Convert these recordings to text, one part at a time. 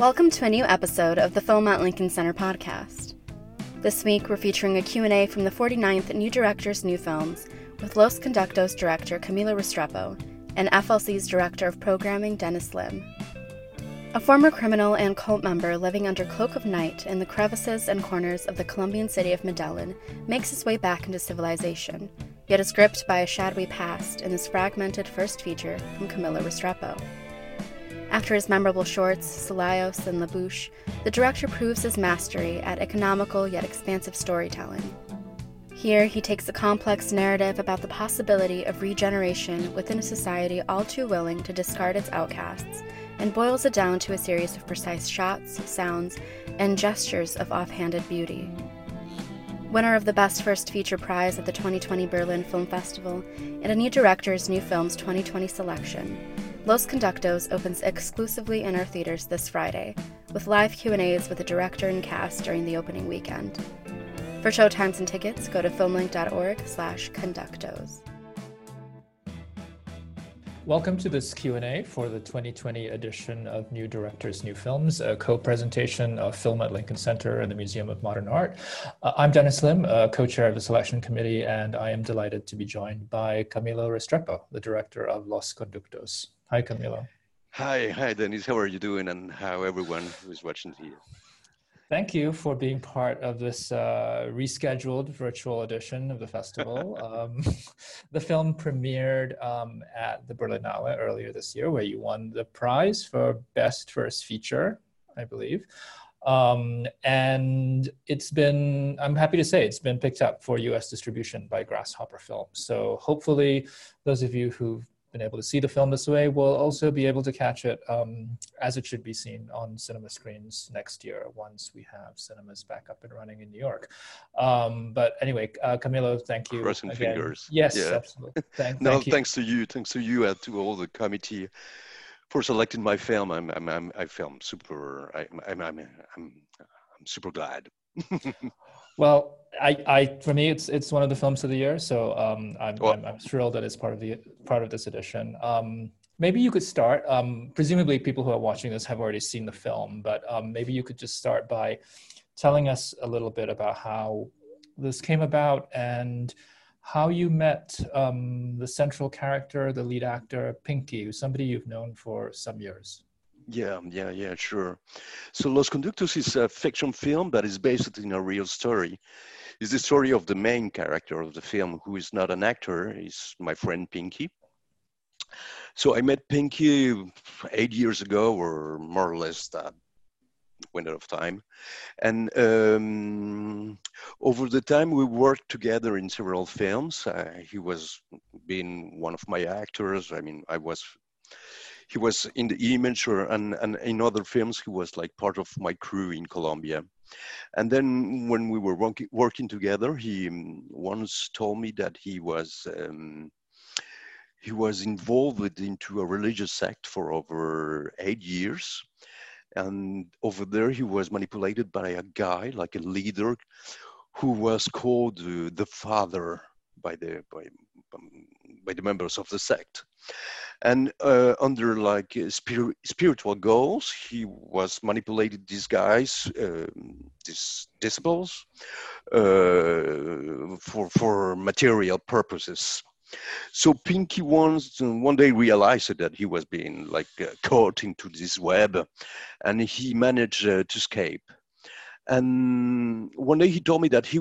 Welcome to a new episode of the Film at Lincoln Center podcast. This week, we're featuring a Q&A from the 49th New Directors New Films with Los Conductos director Camilo Restrepo and FLC's director of programming Dennis Lim. A former criminal and cult member living under cloak of night in the crevices and corners of the Colombian city of Medellin makes his way back into civilization, yet is gripped by a shadowy past in this fragmented first feature from Camilo Restrepo. After his memorable shorts, Cilaos and La Bouche, the director proves his mastery at economical yet expansive storytelling. Here, he takes a complex narrative about the possibility of regeneration within a society all too willing to discard its outcasts and boils it down to a series of precise shots, sounds, and gestures of offhanded beauty. Winner of the Best First Feature Prize at the 2020 Berlin Film Festival and a New Directors New Films 2020 selection, Los Conductos opens exclusively in our theaters this Friday, with live Q&As with the director and cast during the opening weekend. For showtimes and tickets, go to filmlinc.org slash conductos. Welcome to this Q&A for the 2020 edition of New Directors, New Films, a co-presentation of Film at Lincoln Center and the Museum of Modern Art. Uh, I'm Dennis Lim, uh, co-chair of the selection committee, and I am delighted to be joined by Camilo Restrepo, the director of Los Conductos. Hi, Camilo. Hi, hi, Dennis. How are you doing, and how everyone who's watching here? Thank you for being part of this uh, rescheduled virtual edition of the festival. um, the film premiered um, at the Berlinale earlier this year, where you won the prize for Best First Feature, I believe. Um, and it's been, I'm happy to say, it's been picked up for US distribution by Grasshopper Films. So hopefully, those of you who've been able to see the film this way will also be able to catch it um, as it should be seen on cinema screens next year once we have cinemas back up and running in New York. Um, but anyway, uh, Camilo, thank you. Crossing again. fingers. Yes, yeah. absolutely. Thank, no, thank thanks to you. Thanks to you and to all the committee for selecting my film. I'm, I'm, I'm I feel super. I, I'm, I'm, I'm, I'm super glad. Well, I, I, for me, it's it's one of the films of the year, so um, I'm, well, I'm, I'm thrilled that it's part of the part of this edition. Um, maybe you could start. Um, presumably, people who are watching this have already seen the film, but um, maybe you could just start by telling us a little bit about how this came about and how you met um, the central character, the lead actor, Pinky, who's somebody you've known for some years. Yeah, yeah, yeah, sure. So Los Conductos is a fiction film that is based in a real story. It's the story of the main character of the film, who is not an actor, is my friend Pinky. So I met Pinky eight years ago, or more or less that window of time. And um, over the time, we worked together in several films. Uh, he was being one of my actors. I mean, I was he was in the image or and, and in other films he was like part of my crew in colombia. And then when we were working, working together he um, once told me that he was um, he was involved into a religious sect for over eight years. And over there he was manipulated by a guy like a leader who was called uh, the father by the by, um, by the members of the sect. And uh, under like uh, spir- spiritual goals he was manipulated these guys uh, these disciples uh, for for material purposes. So pinky once one day realized that he was being like uh, caught into this web and he managed uh, to escape. And one day he told me that he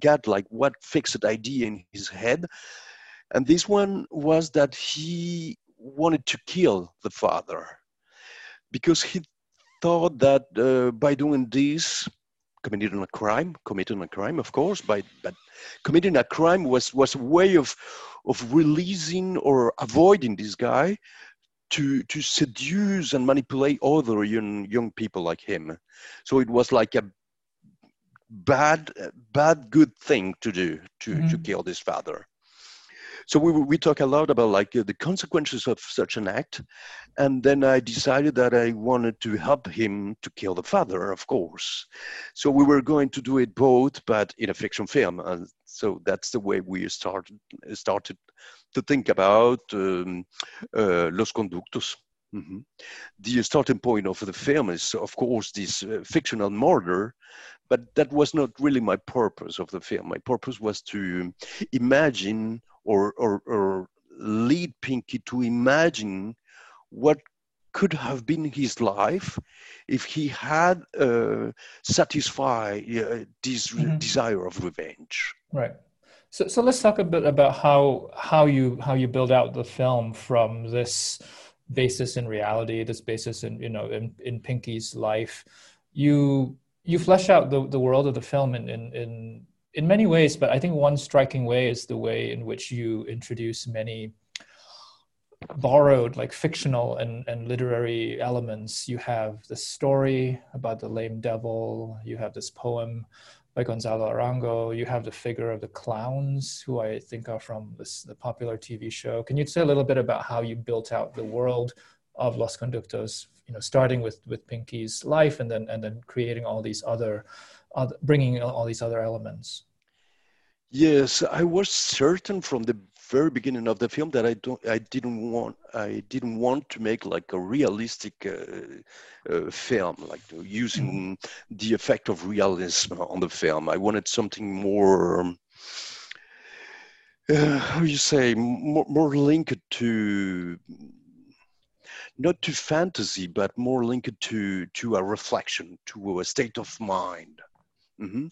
got like what fixed idea in his head and this one was that he wanted to kill the father because he thought that uh, by doing this, committing a crime, committing a crime, of course, by, but committing a crime was, was a way of, of releasing or avoiding this guy to, to seduce and manipulate other young, young people like him. So it was like a bad, bad, good thing to do to, mm-hmm. to kill this father so we, we talk a lot about like uh, the consequences of such an act and then i decided that i wanted to help him to kill the father of course so we were going to do it both but in a fiction film and so that's the way we started started to think about um, uh, los conductos Mm-hmm. The starting point of the film is, of course, this uh, fictional murder, but that was not really my purpose of the film. My purpose was to imagine or, or, or lead Pinky to imagine what could have been his life if he had uh, satisfied uh, this mm-hmm. desire of revenge. Right. So, so let's talk a bit about how how you how you build out the film from this basis in reality, this basis in you know in, in Pinky's life. You you flesh out the, the world of the film in, in in in many ways, but I think one striking way is the way in which you introduce many borrowed like fictional and, and literary elements. You have the story about the lame devil, you have this poem by Gonzalo Arango, you have the figure of the clowns, who I think are from this, the popular TV show. Can you say a little bit about how you built out the world of Los Conductos, you know, starting with, with Pinky's life and then, and then creating all these other, other bringing all these other elements? Yes, I was certain from the very beginning of the film that I don't, I didn't want, I didn't want to make like a realistic uh, uh, film, like using mm-hmm. the effect of realism on the film. I wanted something more, um, uh, how you say, more, more linked to not to fantasy, but more linked to to a reflection, to a state of mind. Mm-hmm.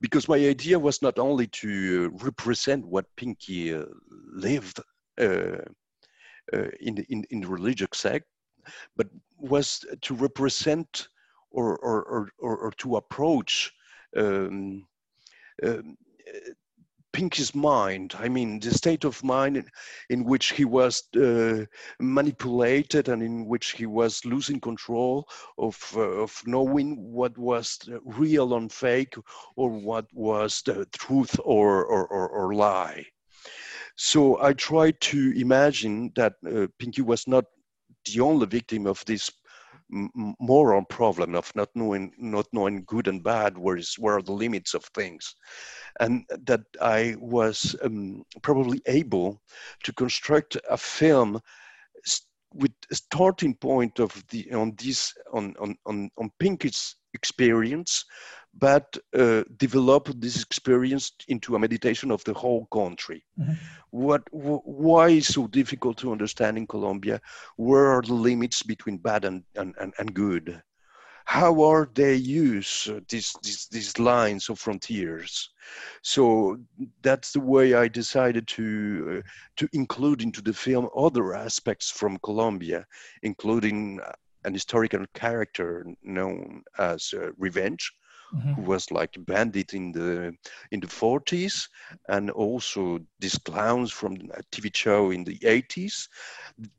Because my idea was not only to represent what Pinky uh, lived uh, uh, in, in, in the religious sect, but was to represent or, or, or, or, or to approach um, um Pinky's mind. I mean, the state of mind in, in which he was uh, manipulated and in which he was losing control of, uh, of knowing what was real and fake or what was the truth or, or, or, or lie. So I tried to imagine that uh, Pinky was not the only victim of this moral problem of not knowing not knowing good and bad where is where are the limits of things. And that i was um, probably able to construct a film with a starting point of the on this on on on, on pinky's experience but uh, develop this experience into a meditation of the whole country. Mm-hmm. What, wh- why is so difficult to understand in Colombia? Where are the limits between bad and, and, and, and good? How are they use uh, these, these, these lines of frontiers? So that's the way I decided to, uh, to include into the film other aspects from Colombia, including uh, an historical character known as uh, Revenge, mm-hmm. who was like a bandit in the in the 40s, and also these clowns from a TV show in the 80s.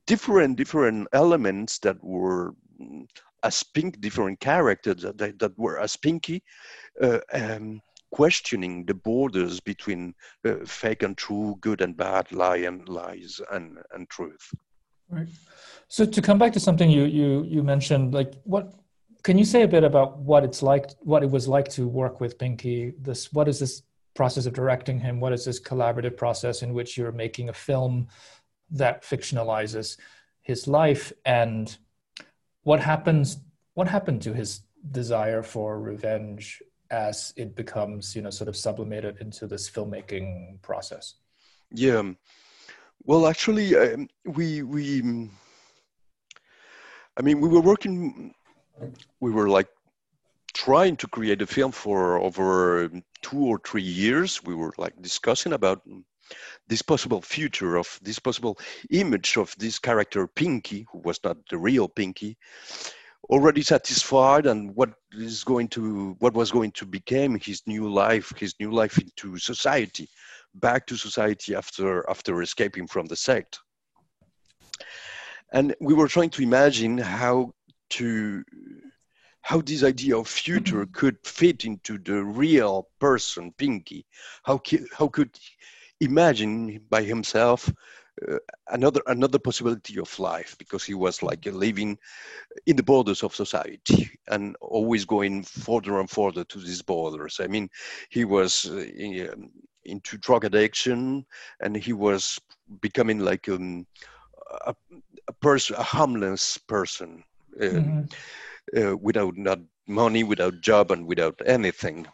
Different different elements that were mm, as pink, different characters that, that were as pinky. Uh, um, questioning the borders between uh, fake and true, good and bad, lie and lies and, and truth. Right. So to come back to something you you you mentioned, like what can you say a bit about what it's like, what it was like to work with Pinky? This, what is this process of directing him? What is this collaborative process in which you're making a film that fictionalizes his life? And what happens? What happened to his desire for revenge as it becomes, you know, sort of sublimated into this filmmaking process? Yeah. Well, actually, um, we we. I mean, we were working we were like trying to create a film for over two or three years. We were like discussing about this possible future of this possible image of this character Pinky, who was not the real Pinky, already satisfied and what is going to what was going to become his new life, his new life into society, back to society after after escaping from the sect. And we were trying to imagine how to how this idea of future mm-hmm. could fit into the real person, Pinky. How how could imagine by himself uh, another another possibility of life because he was like living in the borders of society and always going further and further to these borders. I mean, he was uh, in, um, into drug addiction and he was becoming like um, a, a person, a homeless person, uh, mm-hmm. uh, without not money, without job, and without anything.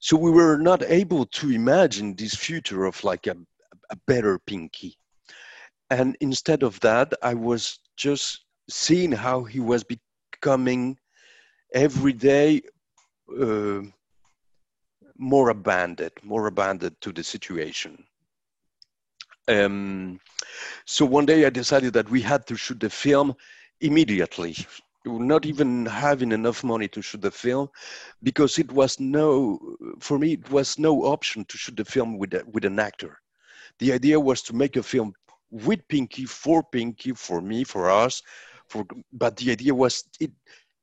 So we were not able to imagine this future of like a, a better Pinky. And instead of that, I was just seeing how he was becoming every day uh, more abandoned, more abandoned to the situation. Um, so one day I decided that we had to shoot the film immediately, not even having enough money to shoot the film, because it was no, for me, it was no option to shoot the film with, a, with an actor. The idea was to make a film with Pinky, for Pinky, for me, for us, for, but the idea was it,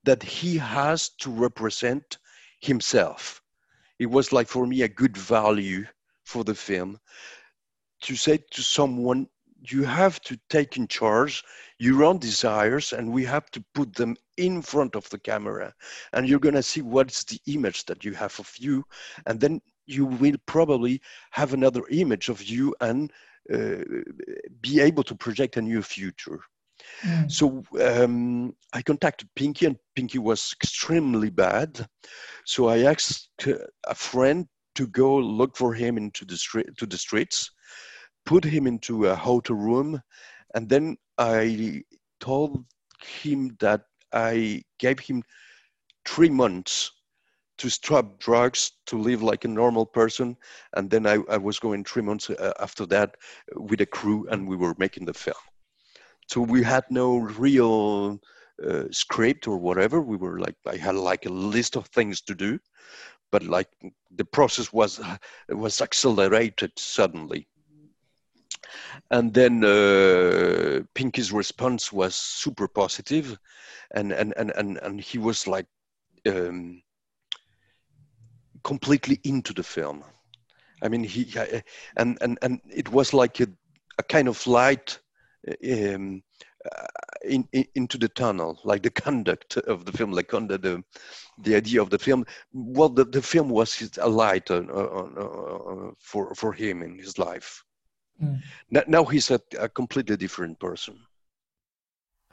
that he has to represent himself. It was like for me a good value for the film to say to someone, you have to take in charge your own desires and we have to put them in front of the camera. And you're going to see what's the image that you have of you and then you will probably have another image of you and uh, be able to project a new future. Mm. so um, i contacted pinky and pinky was extremely bad. So i asked a friend to go look for him into the street to the streets put him into a hotel room, and then I told him that I gave him three months to stop drugs, to live like a normal person, and then I, I was going three months uh, after that with a crew, and we were making the film. So we had no real uh, script or whatever. We were like, I had like a list of things to do, but like the process was was accelerated suddenly and then uh, Pinky's response was super positive, and and and and, and he was like um, completely into the film. I mean, he and and and it was like a, a kind of light um, uh, in, in, into the tunnel, like the conduct of the film, like under the the idea of the film. Well, the, the film was a light on, on, on, for for him in his life. Mm. Now, now, he's a, a, completely different person.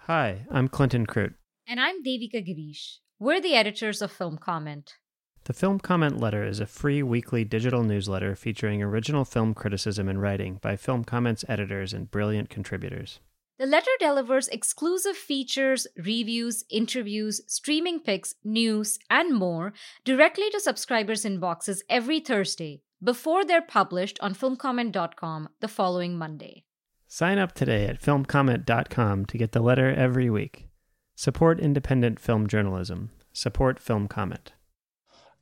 Hi, I'm Clinton Krute. And I'm Devika Girish. We're the editors of Film Comment. The Film Comment Letter is a free weekly digital newsletter featuring original film criticism and writing by Film Comment's editors and brilliant contributors. The letter delivers exclusive features, reviews, interviews, streaming picks, news, and more directly to subscribers' inboxes every Thursday before they're published on filmcomment.com the following Monday. Sign up today at filmcomment.com to get the letter every week. Support independent film journalism. Support Film Comment.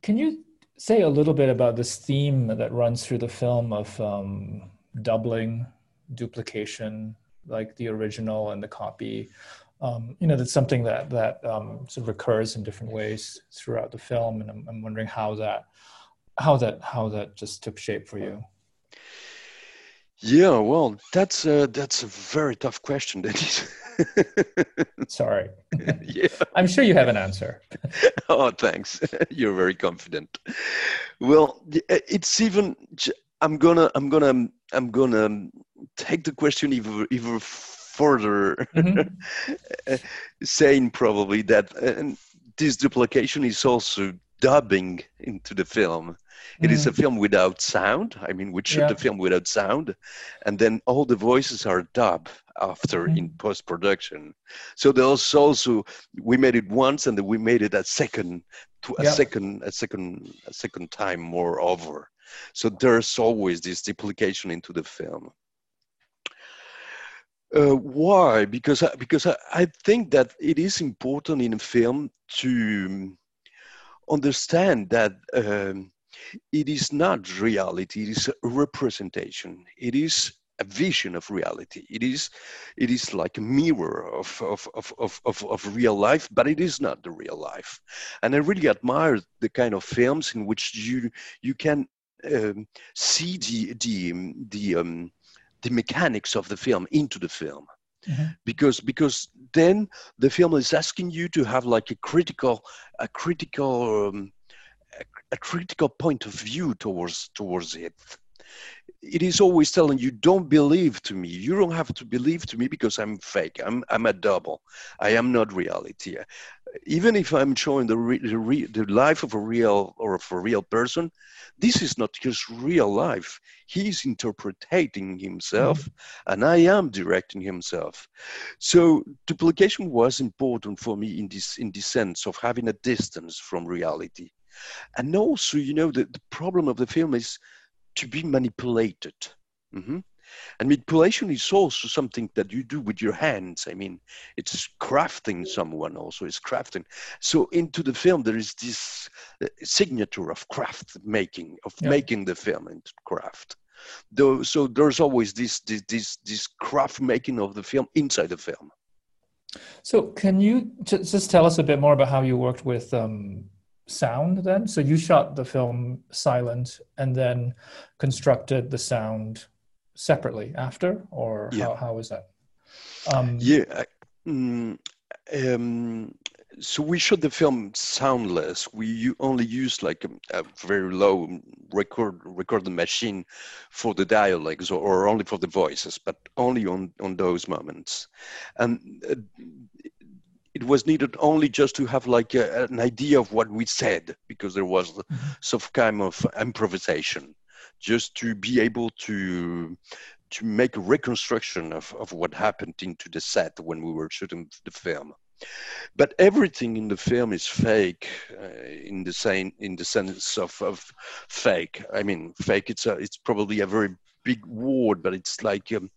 Can you say a little bit about this theme that runs through the film of um, doubling, duplication, like the original and the copy? Um, you know, that's something that that um, sort of recurs in different ways throughout the film, and I'm, I'm wondering how that how that how that just took shape for you? Yeah well that's a, that's a very tough question Dennis. sorry. Yeah. I'm sure you have an answer. Oh thanks. You're very confident. Well it's even i'm gonna i'm gonna i'm gonna take the question even even further. Mm-hmm. saying probably that uh, this duplication is also dubbing into the film. It mm. is a film without sound. I mean, we shoot yeah. the film without sound, and then all the voices are dubbed after mm. in post production. So there's also we made it once, and then we made it a second, to a yeah. second, a second, a second time more over. So there's always this duplication into the film. Uh, why? Because I, because I, I think that it is important in a film to understand that um, it is not reality, it is a representation. It is a vision of reality. It is, it is like a mirror of, of, of, of, of, real life, but it is not the real life. And I really admire the kind of films in which you, you can um, see the, the, the, um, the mechanics of the film into the film. Mm-hmm. because because then the film is asking you to have like a critical a critical um, a, critical point of view towards towards it. It is always telling you don't believe to me. You don't have to believe to me because i'm fake. I'm i'm a double. I am not reality. Even if i'm showing the re, the, re, the life of a real or of a real person this is not his real life. He's interpreting himself mm-hmm. and i am directing himself. So duplication was important for me in this in this sense of having a distance from reality and also you know the, the problem of the film is to be manipulated. Mm-hmm. And manipulation is also something that you do with your hands. I mean, it's crafting someone also, it's crafting. So into the film, there is this uh, signature of craft making, of yeah. making the film into craft. Though, so there's always this, this, this, this craft making of the film inside the film. So can you just tell us a bit more about how you worked with um, sound then? So you shot the film silent and then constructed the sound separately after, or yeah. how, how was that? Um, yeah. Mm, um, so we shot the film soundless. We only used like a, a very low record recording machine for the dialogues, or, or, only for the voices, but only on on those moments. And uh, it was needed only just to have like a, an idea of what we said because there was mm-hmm. some kind of improvisation just to be able to to make a reconstruction of, of what happened into the set when we were shooting the film but everything in the film is fake uh, in the same in the sense of, of fake i mean fake it's a, it's probably a very big word but it's like um,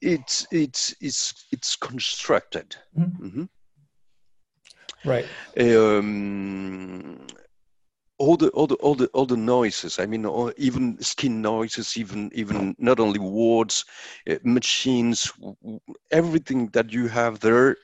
it's it's it's it's constructed. Mm-hmm. Mm-hmm. Right. Um, all the all the all the all the noises. I mean, all, even skin noises, even even not only words, uh, machines, everything that you have there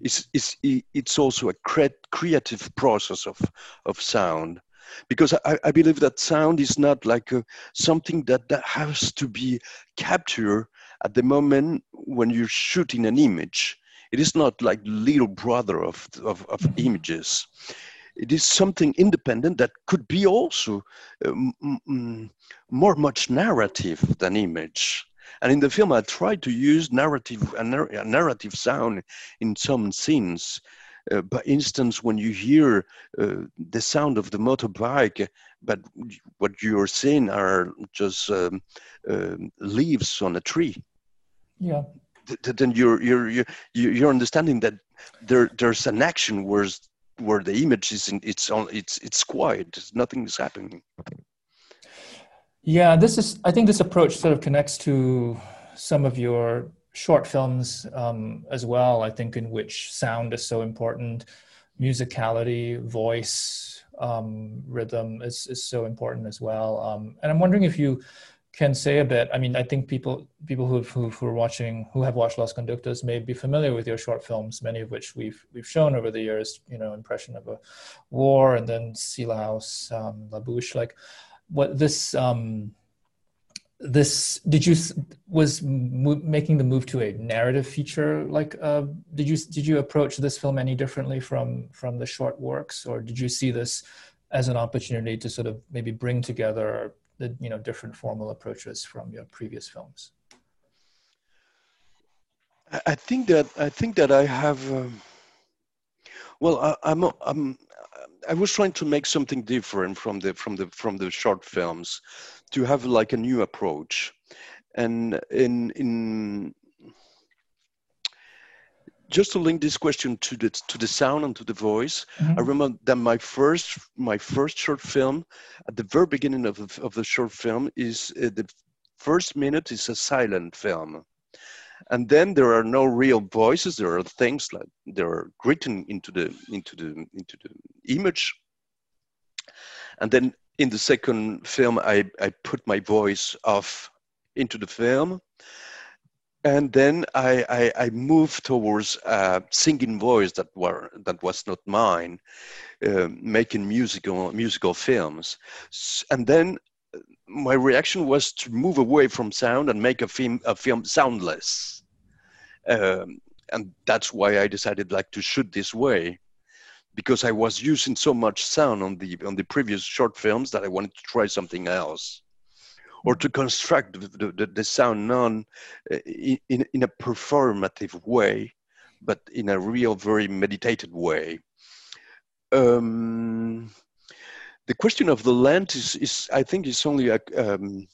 is is it's also a cre- creative process of of sound because I, I, believe that sound is not like a, something that, that has to be captured at the moment when you're shooting an image. It is not like little brother of, of, of mm-hmm. images. It is something independent that could be also um, more much narrative than image. And in the film, I tried to use narrative a, narrative sound in some scenes. Uh, by instance, when you hear uh, the sound of the motorbike, but what you're seeing are just um, uh, leaves on a tree. Yeah. then you're you're you're you're understanding that there there's an action where where the image is in, it's on it's it's quiet nothing is happening yeah this is i think this approach sort of connects to some of your short films um, as well i think in which sound is so important musicality voice um, rhythm is, is so important as well um, and i'm wondering if you can say a bit. I mean, I think people people who who who are watching who have watched Los Conductos may be familiar with your short films, many of which we've we've shown over the years. You know, impression of a war, and then Cilaos, um, La Bouche. Like, what this um, this did you was making the move to a narrative feature like uh, did you did you approach this film any differently from from the short works or did you see this as an opportunity to sort of maybe bring together the you know different formal approaches from your previous films? I think that I think that I have. Um, well, I, I'm I'm I was trying to make something different from the from the from the short films, to have like a new approach, and in in just to link this question to the to the sound and to the voice, mm-hmm. I remember that my first my first short film, at the very beginning of the, of the short film, is uh, the first minute is a silent film, and then there are no real voices. There are things like they are written into the into the into the image, and then in the second film, I I put my voice off into the film. And then I, I, I moved towards a singing voice that were that was not mine, uh, making musical musical films, and then uh, my reaction was to move away from sound and make a film a film soundless, um, and that's why I decided like to shoot this way, because I was using so much sound on the on the previous short films that I wanted to try something else or to construct the, the, the sound non uh, in, in a performative way, but in a real, very meditated way. Um, the question of the length is, is I think, is only a, um,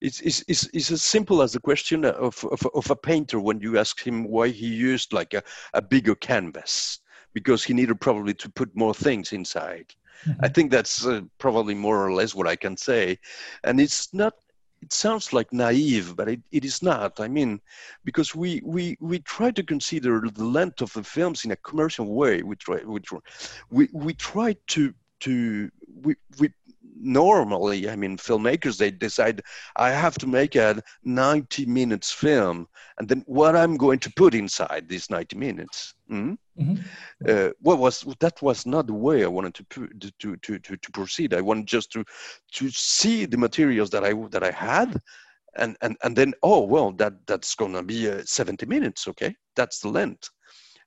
it's, it's, it's, it's, as simple as the question of, of, of, a painter when you ask him why he used like a, a bigger canvas because he needed probably to put more things inside. Mm-hmm. I think that's uh, probably more or less what I can say. And it's not, it sounds like naive, but it, it is not. I mean, because we, we, we try to consider the length of the films in a commercial way. We try, we, try, we, we try to, to we, we normally i mean filmmakers they decide i have to make a 90 minutes film and then what i'm going to put inside these 90 minutes. Mm? mm-hmm. uh, what was that was not the way i wanted to to to to, to proceed. I wanted just to to see the materials that i that i had and and and then oh well that that's gonna be uh, 70 minutes okay? That's the length.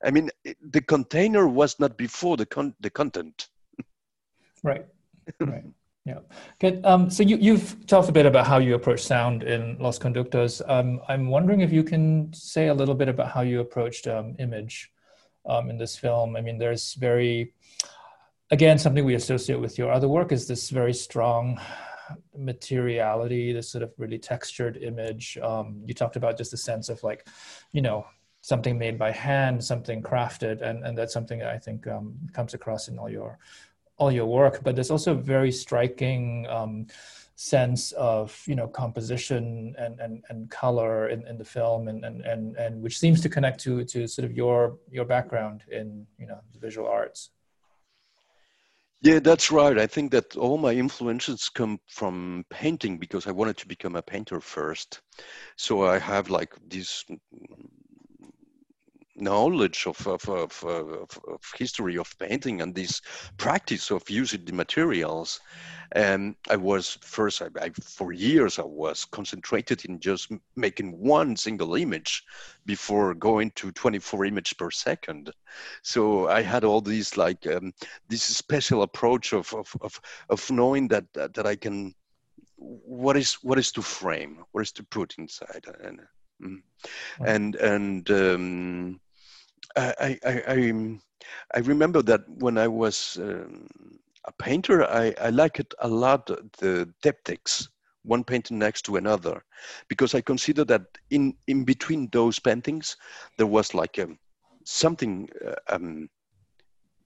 I mean the container was not before the con- the content. Right. Right yeah. Good. Um, so you, you've talked a bit about how you approach sound in Los Conductos. Um, I'm wondering if you can say a little bit about how you approached um, image um, in this film. I mean, there's very, again, something we associate with your other work is this very strong materiality, this sort of really textured image. Um, you talked about just a sense of like, you know, something made by hand, something crafted, and, and that's something that I think um, comes across in all your all your work, but there's also a very striking um, sense of you know composition and and, and color in, in the film and, and and and which seems to connect to to sort of your your background in you know the visual arts. Yeah that's right. I think that all my influences come from painting because i wanted to become a painter first. So i have like these knowledge of, of, of, of, of history of painting and this practice of using the materials. And I was first, I, I, for years, I was concentrated in just making one single image before going to 24 images per second. So I had all these like um, this special approach of, of, of, of knowing that, that, that I can what is what is to frame what is to put inside and mm. and and um, I, I, I, I, remember that when I was um, a painter, I, I liked a lot the diptychs, one painting next to another, because I consider that in, in between those paintings, there was like a, something, uh, um,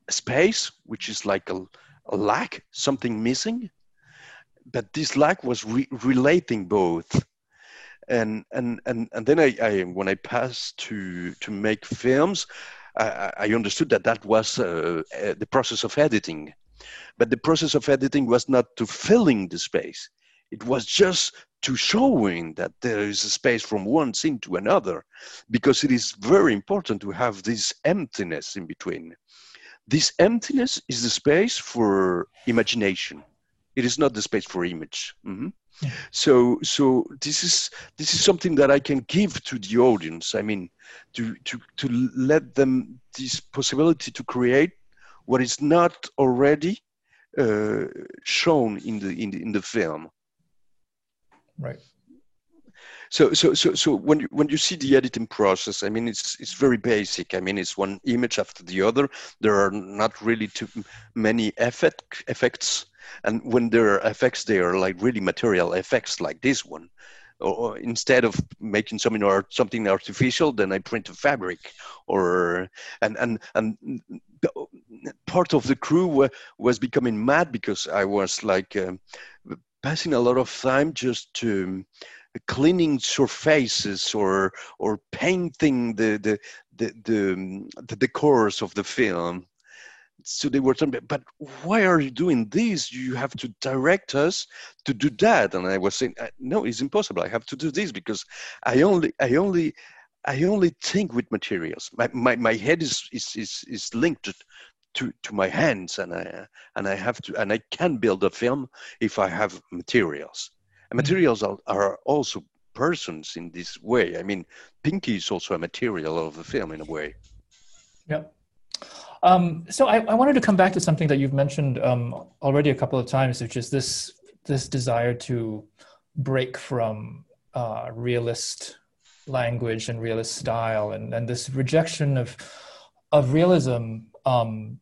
a space, which is like a, a lack, something missing. But this lack was re- relating both and and and and then I, I when I passed to to make films, I, I understood that that was uh, uh, the process of editing, but the process of editing was not to filling the space. It was just to showing that there is a space from one scene to another, because it is very important to have this emptiness in between. This emptiness is the space for imagination. It is not the space for image. So, so this is this is something that I can give to the audience. I mean, to to to let them this possibility to create what is not already uh, shown in the in the in the film. Right. So, so, so, so when you, when you see the editing process, I mean, it's it's very basic. I mean, it's one image after the other. There are not really too many effect effects and when there are effects they are like really material effects like this one or instead of making something or something artificial then i print a fabric or and and and part of the crew was becoming mad because i was like um, passing a lot of time just to cleaning surfaces or or painting the the the the, the decors of the film so they were telling me, but why are you doing this? You have to direct us to do that. And I was saying, uh, no, it's impossible. I have to do this because I only, I only, I only think with materials. My, my, my head is, is, is, is linked to, to my hands and I, and I have to, and I can build a film if I have materials. And materials are, are also persons in this way. I mean, Pinky is also a material of the film in a way. Yep. Um, so I, I, wanted to come back to something that you've mentioned um, already a couple of times, which is this this desire to break from uh, realist language and realist style and, and this rejection of of realism um,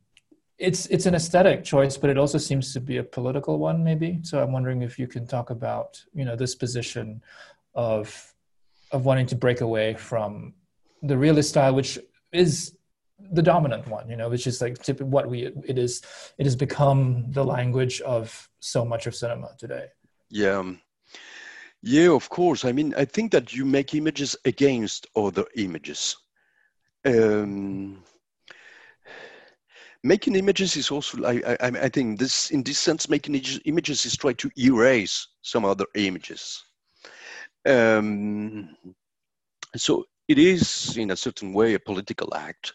it's it's an aesthetic choice but it also seems to be a political one maybe so i'm wondering if you can talk about you know this position of of wanting to break away from the realist style which is the dominant one you know which is like what we it is it has become the language of so much of cinema today yeah um, yeah, of course. I mean, I think that you make images against other images. Um, making images is also, I, I, I think this, in this sense, making images is try to erase some other images. Um, so it is, in a certain way, a political act.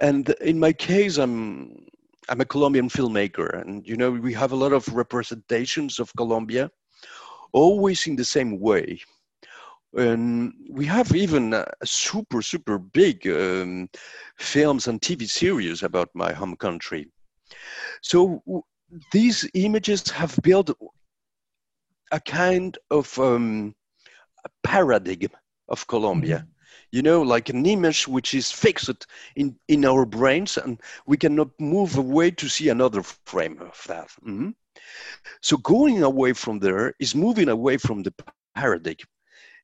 And in my case, I'm I'm a Colombian filmmaker, and you know we have a lot of representations of Colombia always in the same way. And we have even a super, super big um, films and TV series about my home country. So these images have built a kind of um, a paradigm of Colombia. Mm-hmm. You know, like an image which is fixed in, in our brains, and we cannot move away to see another frame of that. Mm-hmm. So going away from there is moving away from the paradigm,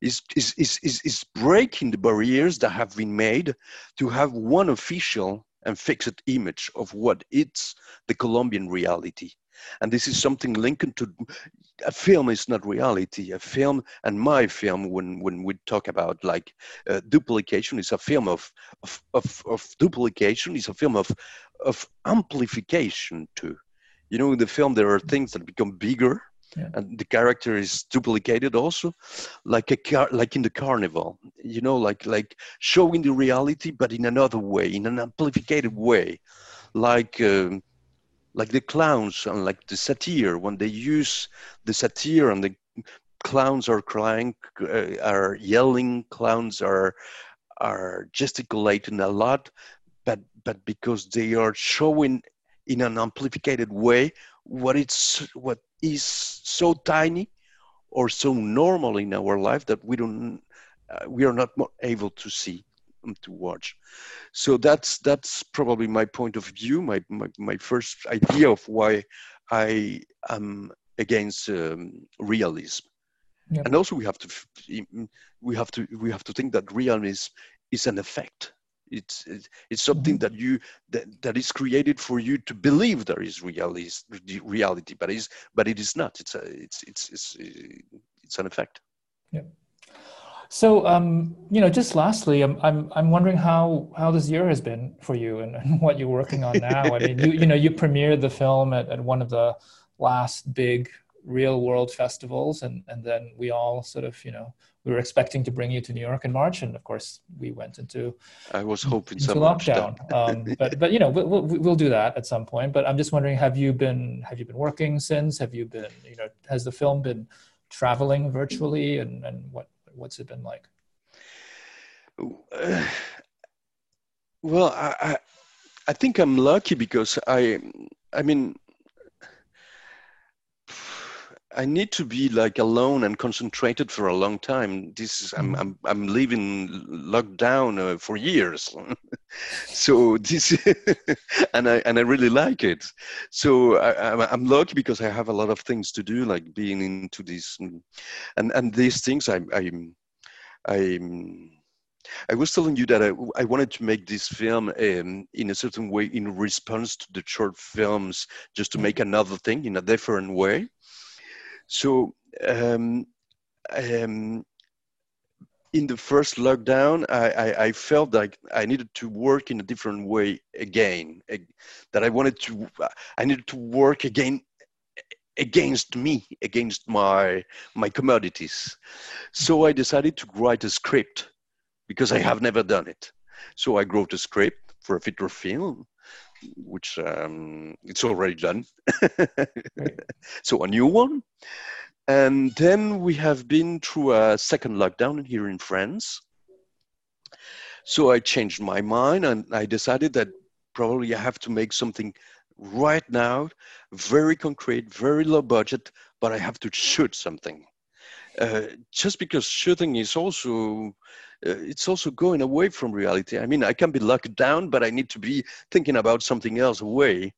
is, is, is, is, is breaking the barriers that have been made to have one official and fixed image of what it's the Colombian reality. And this is something linked to a film is not reality. A film and my film, when, when we talk about like uh, duplication, is a film of, of, of, of duplication, is a film of, of amplification too you know in the film there are things that become bigger yeah. and the character is duplicated also like a car like in the carnival you know like like showing the reality but in another way in an amplified way like um, like the clowns and like the satire when they use the satire and the clowns are crying uh, are yelling clowns are are gesticulating a lot but but because they are showing in an amplified way what it's what is so tiny or so normal in our life that we don't uh, we are not able to see to watch. So that's that's probably my point of view my my, my first idea of why i am against um, realism. Yep. and also we have to we have to we have to think that realism is an effect it's it's something mm-hmm. that you that, that is created for you to believe there is reality reality but is but it is not. It's a it's it's it's it's an effect. Yeah. So um you know just lastly i'm i'm, I'm wondering how how this year has been for you and, and what you're working on now. I mean you you know you premiered the film at, at one of the last big real world festivals and and then we all sort of you know we were expecting to bring you to New York in March, and of course we went into I was hoping into lockdown. um, but but you know we'll, we'll do that at some point. But I'm just wondering, have you been have you been working since? Have you been you know has the film been traveling virtually, and and what what's it been like? well, I, I I think I'm lucky because I I mean I need to be like alone and concentrated for a long time. This is I'm mm. I'm I'm living locked down uh, for years, so this and I and I really like it. So I, I'm lucky because I have a lot of things to do, like being into this, mm, and and these things I I I. I was telling you that I, I wanted to make this film um, in a certain way in response to the short films, just to make another thing in a different way. So um, um, in the first lockdown, I, I, I, felt like I needed to work in a different way again. That I wanted to, I needed to work again against me, against my my commodities. So I decided to write a script because I have never done it. So I wrote a script for a feature film, which um, it's already done. so a new one. And then we have been through a second lockdown here in France. So I changed my mind and I decided that probably I have to make something right now, very concrete, very low budget, but I have to shoot something. Uh, just because shooting is also uh, it's also going away from reality. I mean, I can be locked down, but I need to be thinking about something else away.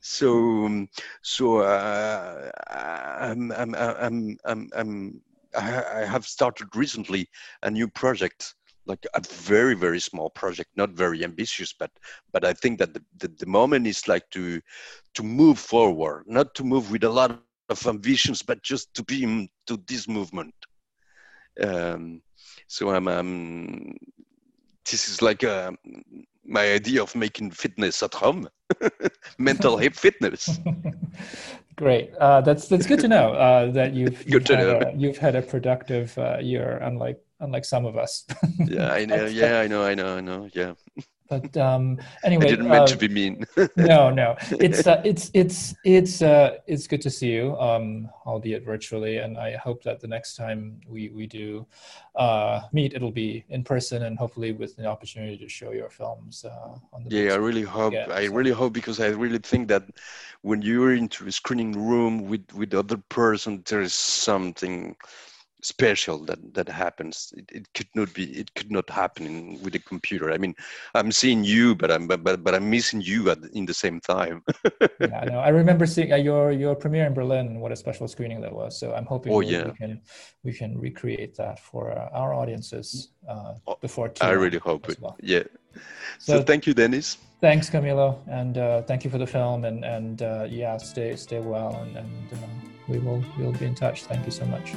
So, um, so uh, I'm, I'm, I'm, I'm, I'm, I have started recently a new project, like a very, very small project, not very ambitious, but, but I think that the, the, the moment is like to, to move forward, not to move with a lot of ambitions, but just to be to this movement. Um, so I'm, um, this is like uh, my idea of making fitness at home, mental hip fitness. Great. Uh, that's that's good to know uh, that you've you've had, a, you've had, a, productive uh, year, unlike unlike some of us. yeah, I know. Yeah, I know. I know. I know. Yeah. But um, anyway, I didn't mean uh, to be mean. no, no, it's uh, it's it's it's uh, it's good to see you, um, albeit virtually, and I hope that the next time we we do uh, meet, it'll be in person and hopefully with the opportunity to show your films uh, on the. Yeah, I really hope. Again, I so. really hope because I really think that when you're into a screening room with with other person, there is something special that that happens. It, it could not be it could not happen in, with a computer. I mean i'm seeing you but i'm but but, but i'm missing you at in the same time. Yeah i know. I remember seeing uh, your your premiere in berlin what a special screening that was. So i'm hoping oh, we, yeah. we can we can recreate that for uh, our audiences uh, oh, before i really hope it well. yeah. So, so, thank you dennis. thanks camilo and uh, thank you for the film and and uh, yeah stay stay well and, and uh, we will we'll be in touch. Thank you so much